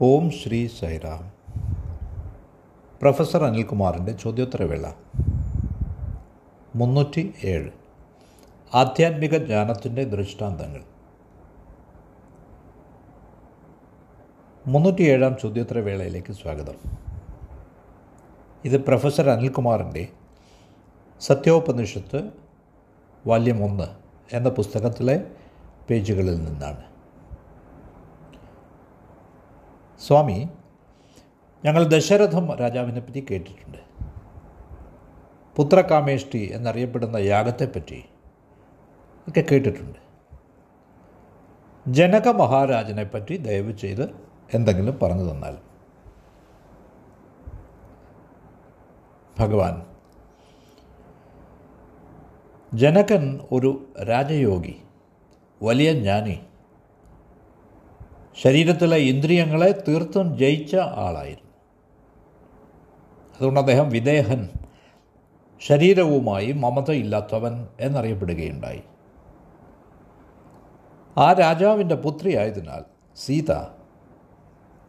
ഓം Shri Sairam. Professor അനിൽകുമാറിന്റെ ചോദ്യോത്തരവേള. മുന്നൂറ്റി ഏഴ് ആധ്യാത്മിക ജ്ഞാനത്തിന്റെ ദൃഷ്ടാന്തങ്ങൾ. മുന്നൂറ്റിയേഴാം ചോദ്യോത്തരവേളയിലേക്ക് സ്വാഗതം. ഇത് പ്രൊഫസർ അനിൽകുമാറിന്റെ സത്യോപനിഷത്ത് വാല്യം ഒന്ന് എന്ന പുസ്തകത്തിലെ പേജുകളിൽ നിന്നാണ്. സ്വാമി ഞങ്ങൾ ദശരഥം രാജാവിനെ പറ്റി കേട്ടിട്ടുണ്ട്. പുത്രകാമേഷ്ടി എന്നറിയപ്പെടുന്ന യാഗത്തെപ്പറ്റി ഒക്കെ കേട്ടിട്ടുണ്ട്. ജനക മഹാരാജനെ പറ്റി ദയവ് ചെയ്ത് എന്തെങ്കിലും പറഞ്ഞു തന്നാൽ. ഭഗവാൻ ജനകൻ ഒരു രാജയോഗി വലിയ ജ്ഞാനി ശരീരത്തിലെ ഇന്ദ്രിയങ്ങളെ തീർത്തും ജയിച്ച ആളായിരുന്നു. അതുകൊണ്ട് അദ്ദേഹം വിദേഹൻ ശരീരവുമായി മമതയില്ലാത്തവൻ എന്നറിയപ്പെടുകയുണ്ടായി. ആ രാജാവിന്റെ പുത്രിയായതിനാൽ സീത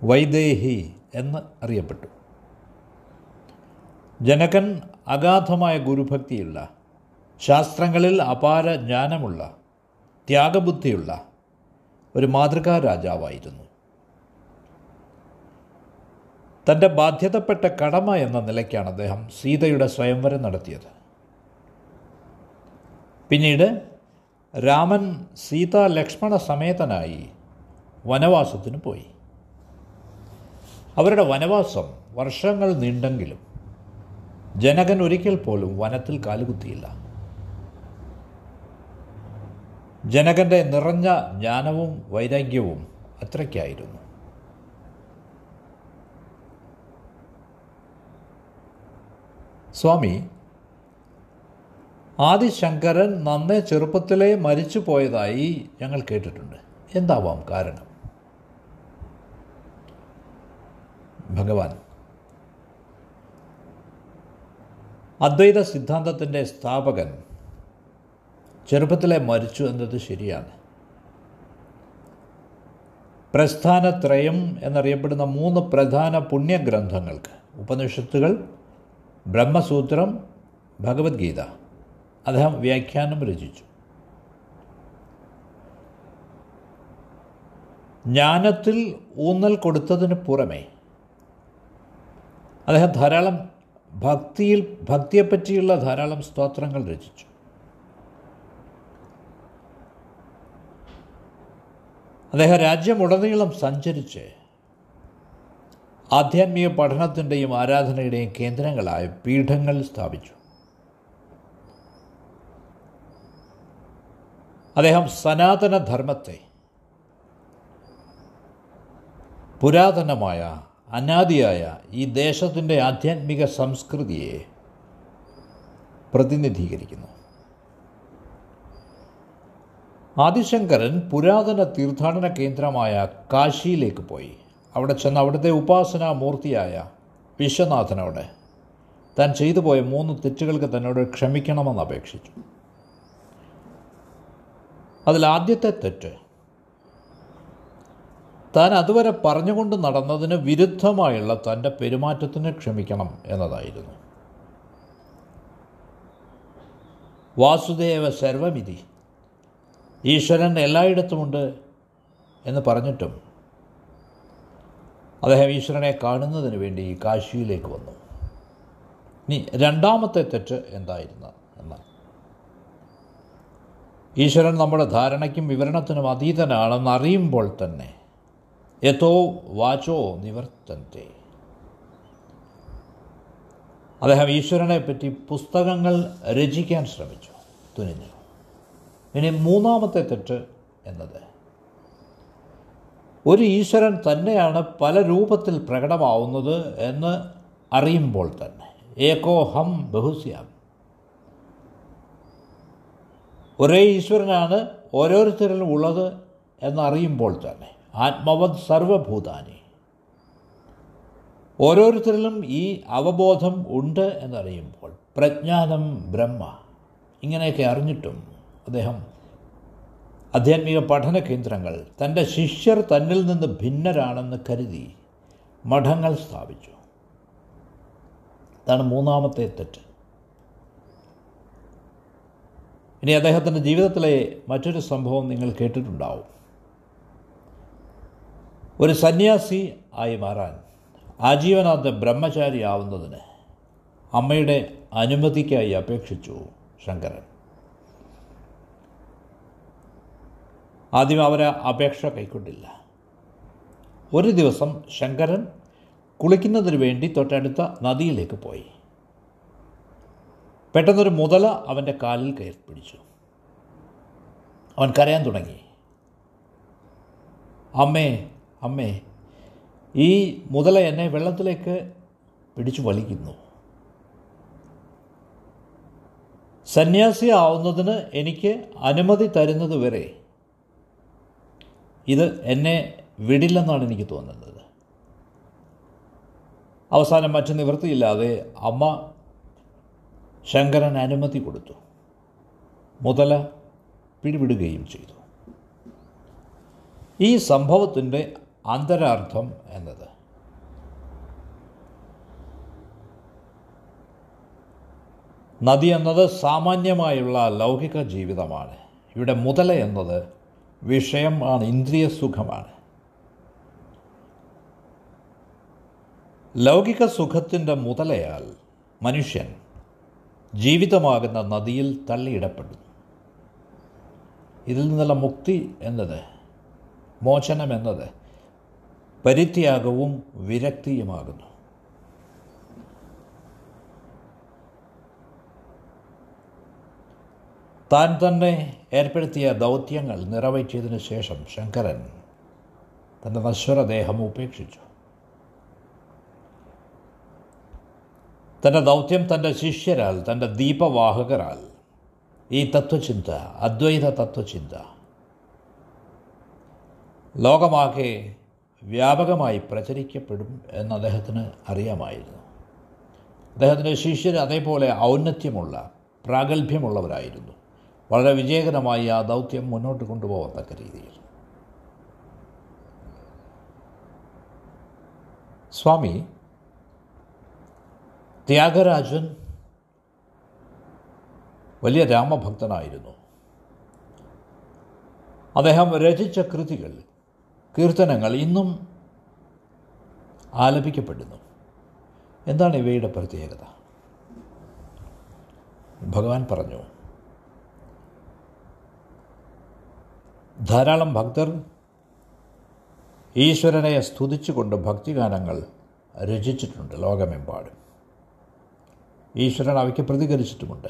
വൈദേഹി എന്ന് അറിയപ്പെട്ടു. ജനകൻ അഗാധമായ ഗുരുഭക്തിയുള്ള ശാസ്ത്രങ്ങളിൽ അപാര ജ്ഞാനമുള്ള ത്യാഗബുദ്ധിയുള്ള ഒരു മാതൃകാ രാജാവായിരുന്നു. തന്റെ ബാധ്യതപ്പെട്ട കടമ എന്ന നിലയ്ക്കാണ് അദ്ദേഹം സീതയുടെ സ്വയംവരം നടത്തിയത്. പിന്നീട് രാമൻ സീത ലക്ഷ്മണ സമേതനായി വനവാസത്തിന് പോയി. അവരുടെ വനവാസം വർഷങ്ങൾ നീണ്ടെങ്കിലും ജനകൻ ഒരിക്കൽ പോലും വനത്തിൽ കാലുകുത്തിയില്ല. ജനകന്റെ നിറഞ്ഞ ജ്ഞാനവും വൈരാഗ്യവും അത്രയ്ക്കായിരുന്നു. സ്വാമി ആദിശങ്കരൻ നന്നേ ചെറുപ്പത്തിലേ മരിച്ചു പോയതായി ഞങ്ങൾ കേട്ടിട്ടുണ്ട്. എന്താവാം കാരണം? ഭഗവാൻ അദ്വൈത സിദ്ധാന്തത്തിന്റെ സ്ഥാപകൻ ചെറുപ്പത്തിലെ മരിച്ചു എന്നത് ശരിയാണ്. പ്രസ്ഥാനത്രയം എന്നറിയപ്പെടുന്ന മൂന്ന് പ്രധാന പുണ്യഗ്രന്ഥങ്ങൾക്ക് ഉപനിഷത്തുകൾ ബ്രഹ്മസൂത്രം ഭഗവത്ഗീത അദ്ദേഹം വ്യാഖ്യാനം രചിച്ചു. ജ്ഞാനത്തിൽ ഊന്നൽ കൊടുത്തതിന് പുറമേ അദ്ദേഹം ധാരാളം ഭക്തിയിൽ ഭക്തിയെപ്പറ്റിയുള്ള ധാരാളം സ്തോത്രങ്ങൾ രചിച്ചു. അദ്ദേഹം രാജ്യമുടനീളം സഞ്ചരിച്ച് ആധ്യാത്മിക പഠനത്തിന്റെയും ആരാധനയുടെയും കേന്ദ്രങ്ങളായ പീഠങ്ങൾ സ്ഥാപിച്ചു. അദ്ദേഹം സനാതനധർമ്മത്തെ പുരാതനമായ അനാദിയായ ഈ ദേശത്തിന്റെ ആധ്യാത്മിക സംസ്കൃതിയെ പ്രതിനിധീകരിക്കുന്നു. ആദിശങ്കരൻ പുരാതന തീർത്ഥാടന കേന്ദ്രമായ കാശിയിലേക്ക് പോയി. അവിടെ ചെന്ന് അവിടുത്തെ ഉപാസനാ മൂർത്തിയായ വിശ്വനാഥനോട് താൻ ചെയ്തു പോയ മൂന്ന് തെറ്റുകൾക്ക് തന്നോട് ക്ഷമിക്കണമെന്ന് അപേക്ഷിച്ചു. അതിൽ ആദ്യത്തെ തെറ്റ് താൻ അതുവരെ പറഞ്ഞുകൊണ്ട് നടന്നതിന് വിരുദ്ധമായുള്ള തന്റെ പെരുമാറ്റത്തിന് ക്ഷമിക്കണം എന്നതായിരുന്നു. വാസുദേവ സർവമിതി ഈശ്വരൻ എല്ലായിടത്തുമുണ്ട് എന്ന് പറഞ്ഞിട്ടും അദ്ദേഹം ഈശ്വരനെ കാണുന്നതിന് വേണ്ടി കാശിയിലേക്ക് വന്നു. ഇനി രണ്ടാമത്തെ തെറ്റ് എന്തായിരുന്നു എന്നാൽ? ഈശ്വരൻ നമ്മുടെ ധാരണയ്ക്കും വിവരണത്തിനും അതീതനാണെന്ന് അറിയുമ്പോൾ തന്നെ യഥോ വാചോ നിവർത്തന്റെ അദ്ദേഹം ഈശ്വരനെ പറ്റി പുസ്തകങ്ങൾ രചിക്കാൻ ശ്രമിച്ചു തുനിഞ്ഞു. ഇനി മൂന്നാമത്തെ തെറ്റ് എന്നത്. ഒരു ഈശ്വരൻ തന്നെയാണ് പല രൂപത്തിൽ പ്രകടമാവുന്നത് എന്ന് അറിയുമ്പോൾ തന്നെ. ഏകോഹം ബഹുസ്യാം ഒരേ ഈശ്വരനാണ് ഓരോരുത്തരിലും ഉള്ളത് എന്നറിയുമ്പോൾ തന്നെ. ആത്മവത് സർവഭൂതാനി. ഓരോരുത്തരിലും ഈ അവബോധം ഉണ്ട് എന്നറിയുമ്പോൾ. പ്രജ്ഞാനം ബ്രഹ്മ. ഇങ്ങനെയൊക്കെ അറിഞ്ഞിട്ടും അദ്ദേഹം ആധ്യാത്മിക പഠന കേന്ദ്രങ്ങൾ തന്റെ ശിഷ്യർ തന്നിൽ നിന്ന് ഭിന്നരാണെന്ന് കരുതി മഠങ്ങൾ സ്ഥാപിച്ചു. അതാണ് മൂന്നാമത്തെ തെറ്റ്. ഇനി അദ്ദേഹത്തിന്റെ ജീവിതത്തിലെ മറ്റൊരു സംഭവം നിങ്ങൾ കേട്ടിട്ടുണ്ടാവും. ഒരു സന്യാസി ആയി മാറാൻ ആജീവനാന്ത ബ്രഹ്മചാരി ആവുന്നതിന് അമ്മയുടെ അനുമതിക്കായി അപേക്ഷിച്ചു ശങ്കരൻ. ആദ്യം അവർ അപേക്ഷ കൈക്കൊണ്ടില്ല. ഒരു ദിവസം ശങ്കരൻ കുളിക്കുന്നതിന് വേണ്ടി തൊട്ടടുത്ത നദിയിലേക്ക് പോയി. പെട്ടെന്നൊരു മുതല അവന്റെ കാലിൽ കയറി പിടിച്ചു. അവൻ കരയാൻ തുടങ്ങി. അമ്മേ അമ്മേ ഈ മുതല എന്നെ വെള്ളത്തിലേക്ക് പിടിച്ചു വലിക്കുന്നു. സന്യാസി ആവുന്നതിന് എനിക്ക് അനുമതി തരുന്നത് വരെ ഇത് എന്നെ വിടില്ലെന്നാണ് എനിക്ക് തോന്നുന്നത്. അവസാനം മറ്റു നിവൃത്തിയില്ലാതെ അമ്മ ശങ്കരൻ അനുമതി കൊടുത്തു. മുതല പിടിവിടുകയും ചെയ്തു. ഈ സംഭവത്തിന്റെ അന്തരാർത്ഥം എന്നത് നദി എന്നത് സാമാന്യമായുള്ള ലൗകിക ജീവിതമാണ്. ഇവിടെ മുതല എന്നത് വിഷയമാണ് ഇന്ദ്രിയ സുഖമാണ്. ലൗകിക സുഖത്തിന്റെ മുതലയാൽ മനുഷ്യൻ ജീവിതമാകുന്ന നദിയിൽ തള്ളിയിടപ്പെടുന്നു. ഇതിൽ നിന്നുള്ള മുക്തി എന്നത് മോചനം എന്നത് പരിത്യാഗവും വിരക്തിയുമാകുന്നു. താൻ തന്നെ ഏർപ്പെടുത്തിയ ദൗത്യങ്ങൾ നിറവേറ്റിയതിനു ശേഷം ശങ്കരൻ തന്റെ നശ്വരദേഹം ഉപേക്ഷിച്ചു. തന്റെ ദൗത്യം തന്റെ ശിഷ്യരാൽ തന്റെ ദീപവാഹകരാൽ. ഈ തത്വചിന്ത അദ്വൈത തത്വചിന്ത ലോകമാകെ വ്യാപകമായി പ്രചരിക്കപ്പെടും എന്ന് അദ്ദേഹത്തിന് അറിയാമായിരുന്നു. അദ്ദേഹത്തിന്റെ ശിഷ്യർ അതേപോലെ ഔന്നത്യമുള്ള പ്രാഗൽഭ്യമുള്ളവരായിരുന്നു. വളരെ വിജയകരമായി ആ ദൗത്യം മുന്നോട്ട് കൊണ്ടുപോകത്തക്ക രീതിയിൽ. സ്വാമി ത്യാഗരാജൻ വലിയ രാമഭക്തനായിരുന്നു. അദ്ദേഹം രചിച്ച കൃതികൾ കീർത്തനങ്ങൾ ഇന്നും ആലപിക്കപ്പെടുന്നു. എന്താണ് ഇവയുടെ പ്രത്യേകത? ഭഗവാൻ പറഞ്ഞു ധാരാളം ഭക്തർ ഈശ്വരനെ സ്തുതിച്ചുകൊണ്ട് ഭക്തിഗാനങ്ങൾ രചിച്ചിട്ടുണ്ട് ലോകമെമ്പാടും. ഈശ്വരൻ അവയ്ക്ക് പ്രതികരിച്ചിട്ടുമുണ്ട്.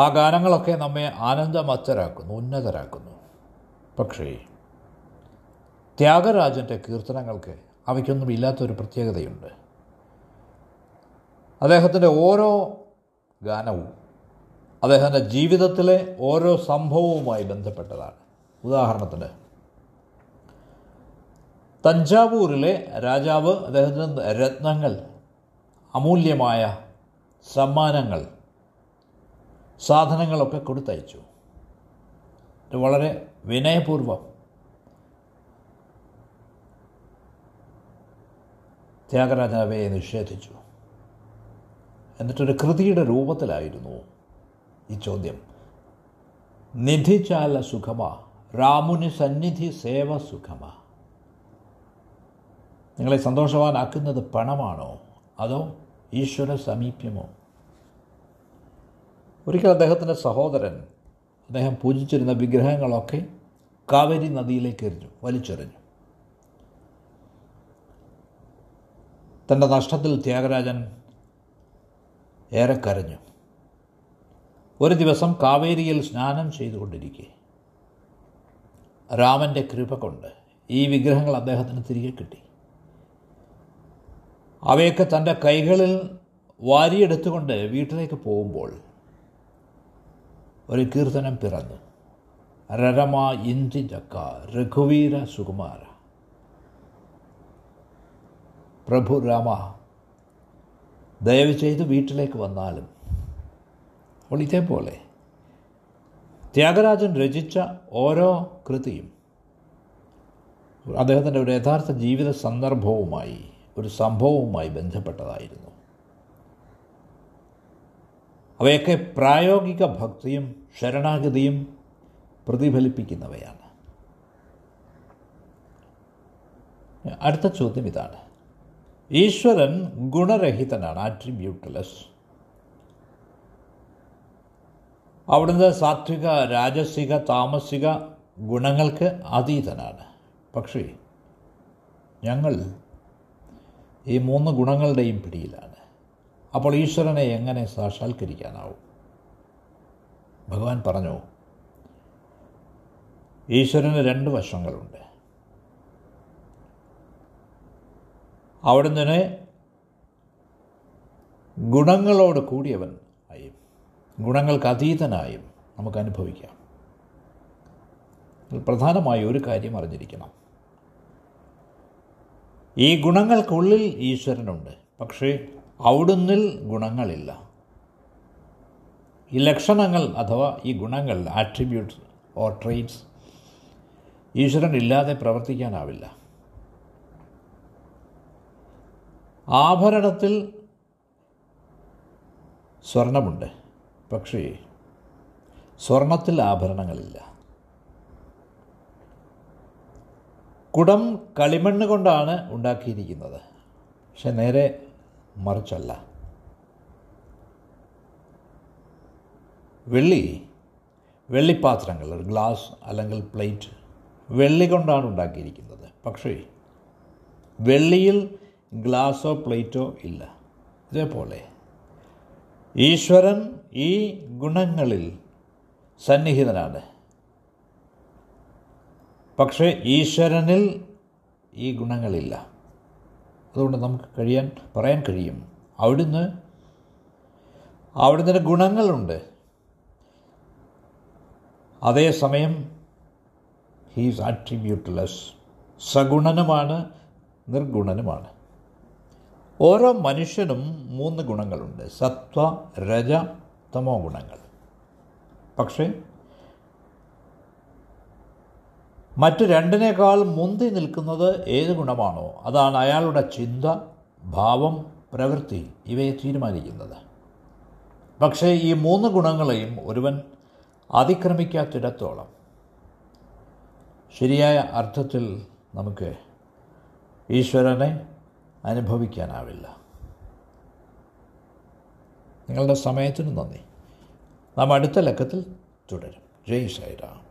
ആ ഗാനങ്ങളൊക്കെ നമ്മെ ആനന്ദമത്തരാക്കുന്നു ഉന്നതരാക്കുന്നു. പക്ഷേ ത്യാഗരാജന്റെ കീർത്തനങ്ങൾക്ക് അവയ്ക്കൊന്നും ഇല്ലാത്തൊരു പ്രത്യേകതയുണ്ട്. അദ്ദേഹത്തിന്റെ ഓരോ ഗാനവും അദ്ദേഹത്തിന്റെ ജീവിതത്തിലെ ഓരോ സംഭവവുമായി ബന്ധപ്പെട്ടതാണ്. ഉദാഹരണത്തിന് തഞ്ചാവൂരിലെ രാജാവ് അദ്ദേഹത്തിന് രത്നങ്ങൾ അമൂല്യമായ സമ്മാനങ്ങൾ സാധനങ്ങളൊക്കെ കൊടുത്തയച്ചു. വളരെ വിനയപൂർവം ത്യാഗരാജാവയെ നിഷേധിച്ചു. എന്നിട്ടൊരു കൃതിയുടെ രൂപത്തിലായിരുന്നു ഈ ചോദ്യം. നിധിചാല സുഖമാ രാമുന് സന്നിധി സേവ സുഖമാ. നിങ്ങളെ സന്തോഷവാനാക്കുന്നത് പണമാണോ? അതോ ഈശ്വര സമീപ്യമോ? ഒരിക്കൽ അദ്ദേഹത്തിന്റെ സഹോദരൻ അദ്ദേഹം പൂജിച്ചിരുന്ന വിഗ്രഹങ്ങളൊക്കെ കാവേരി നദിയിലേക്ക് എറിഞ്ഞു വലിച്ചെറിഞ്ഞു. തന്റെ നഷ്ടത്തിൽ ത്യാഗരാജൻ ഏറെ കരഞ്ഞു. ഒരു ദിവസം കാവേരിയിൽ സ്നാനം ചെയ്തുകൊണ്ടിരിക്കെ. രാമന്റെ കൃപ കൊണ്ട് ഈ വിഗ്രഹങ്ങൾ അദ്ദേഹത്തിന് തിരികെ കിട്ടി. അവയൊക്കെ തന്റെ കൈകളിൽ വാരിയെടുത്തുകൊണ്ട് വീട്ടിലേക്ക് പോകുമ്പോൾ ഒരു കീർത്തനം പിറന്നു. രരമ ഇന്ദി ജക്ക രഘുവീര സുകുമാര. പ്രഭു രാമ ദയവ് ചെയ്ത് വീട്ടിലേക്ക് വന്നാലും അപ്പോൾ ഇതേപോലെ ത്യാഗരാജൻ രചിച്ച ഓരോ കൃതിയും അദ്ദേഹത്തിന്റെ ഒരു യഥാർത്ഥ ജീവിത സന്ദർഭവുമായി ഒരു സംഭവവുമായി ബന്ധപ്പെട്ടതായിരുന്നു. അവയൊക്കെ പ്രായോഗിക ഭക്തിയും ശരണാഗതിയും പ്രതിഫലിപ്പിക്കുന്നവയാണ്. അടുത്ത ചോദ്യം ഇതാണ്. ഈശ്വരൻ ഗുണരഹിതനാണ് ആട്രിബ്യൂട്ട്ലെസ്. അവിടുന്ന് സാത്വിക രാജസിക താമസിക ഗുണങ്ങൾക്ക് അതീതനാണ്. പക്ഷേ ഞങ്ങൾ ഈ മൂന്ന് ഗുണങ്ങളുടെയും പിടിയിലാണ്. അപ്പോൾ ഈശ്വരനെ എങ്ങനെ സാക്ഷാത്കരിക്കാനാവും? ഭഗവാൻ പറഞ്ഞു ഈശ്വരന് രണ്ട് വശങ്ങളുണ്ട്. അവിടുന്ന് ഗുണങ്ങളോട് കൂടിയവൻ ഗുണങ്ങൾക്ക് അതീതനായും നമുക്ക് അനുഭവിക്കാം പ്രധാനമായ ഒരു കാര്യം അറിഞ്ഞിരിക്കണം. ഈ ഗുണങ്ങൾക്കുള്ളിൽ ഈശ്വരനുണ്ട്. പക്ഷേ അവിടുന്നിൽ ഗുണങ്ങളില്ല. ഈ ലക്ഷണങ്ങൾ അഥവാ ഈ ഗുണങ്ങൾ ആട്രിബ്യൂട്ട്സ് ഓർ ട്രെയിറ്റ്സ് ഈശ്വരൻ ഇല്ലാതെ പ്രവർത്തിക്കാനാവില്ല. ആഭരണത്തിൽ സ്വർണമുണ്ട്. പക്ഷേ സ്വർണത്തിൽ ആഭരണങ്ങളില്ല. കുടം കളിമണ്ണ് കൊണ്ടാണ് ഉണ്ടാക്കിയിരിക്കുന്നത്. പക്ഷെ നേരെ മറിച്ചല്ല. വെള്ളി വെള്ളിപ്പാത്രങ്ങൾ ഗ്ലാസ് അല്ലെങ്കിൽ പ്ലേറ്റ് വെള്ളി കൊണ്ടാണ് ഉണ്ടാക്കിയിരിക്കുന്നത്. പക്ഷേ വെള്ളിയിൽ ഗ്ലാസോ പ്ലേറ്റോ ഇല്ല. ഇതേപോലെ ഈശ്വരൻ ഈ ഗുണങ്ങളിൽ സന്നിഹിതനാണ്. പക്ഷേ ഈശ്വരനിൽ ഈ ഗുണങ്ങളില്ല. അതുകൊണ്ട് നമുക്ക് കഴിയാൻ പറയാൻ കഴിയും. അവിടുന്ന് അവിടുന്ന് ഗുണങ്ങളുണ്ട്. അതേസമയം ഹീസ് ആട്രിബ്യൂട്ട്ലെസ് സഗുണനുമാണ് നിർഗുണനുമാണ്. ഓരോ മനുഷ്യനും മൂന്ന് ഗുണങ്ങളുണ്ട്. സത്വ രജ തമോ ഗുണങ്ങൾ. പക്ഷേ മറ്റ് രണ്ടിനേക്കാൾ മുന്തി നിൽക്കുന്നത് ഏത് ഗുണമാണോ അതാണ് അയാളുടെ ചിന്ത ഭാവം പ്രവൃത്തി ഇവയെ തീരുമാനിക്കുന്നത്. പക്ഷേ ഈ മൂന്ന് ഗുണങ്ങളെയും ഒരുവൻ അതിക്രമിക്കാത്തിടത്തോളം. ശരിയായ അർത്ഥത്തിൽ നമുക്ക് ഈശ്വരനെ അനുഭവിക്കാനാവില്ല. നിങ്ങളുടെ സമയത്തിന് നന്ദി. നാം അടുത്ത ലക്കത്തിൽ തുടരും. ജയ് സായിറാം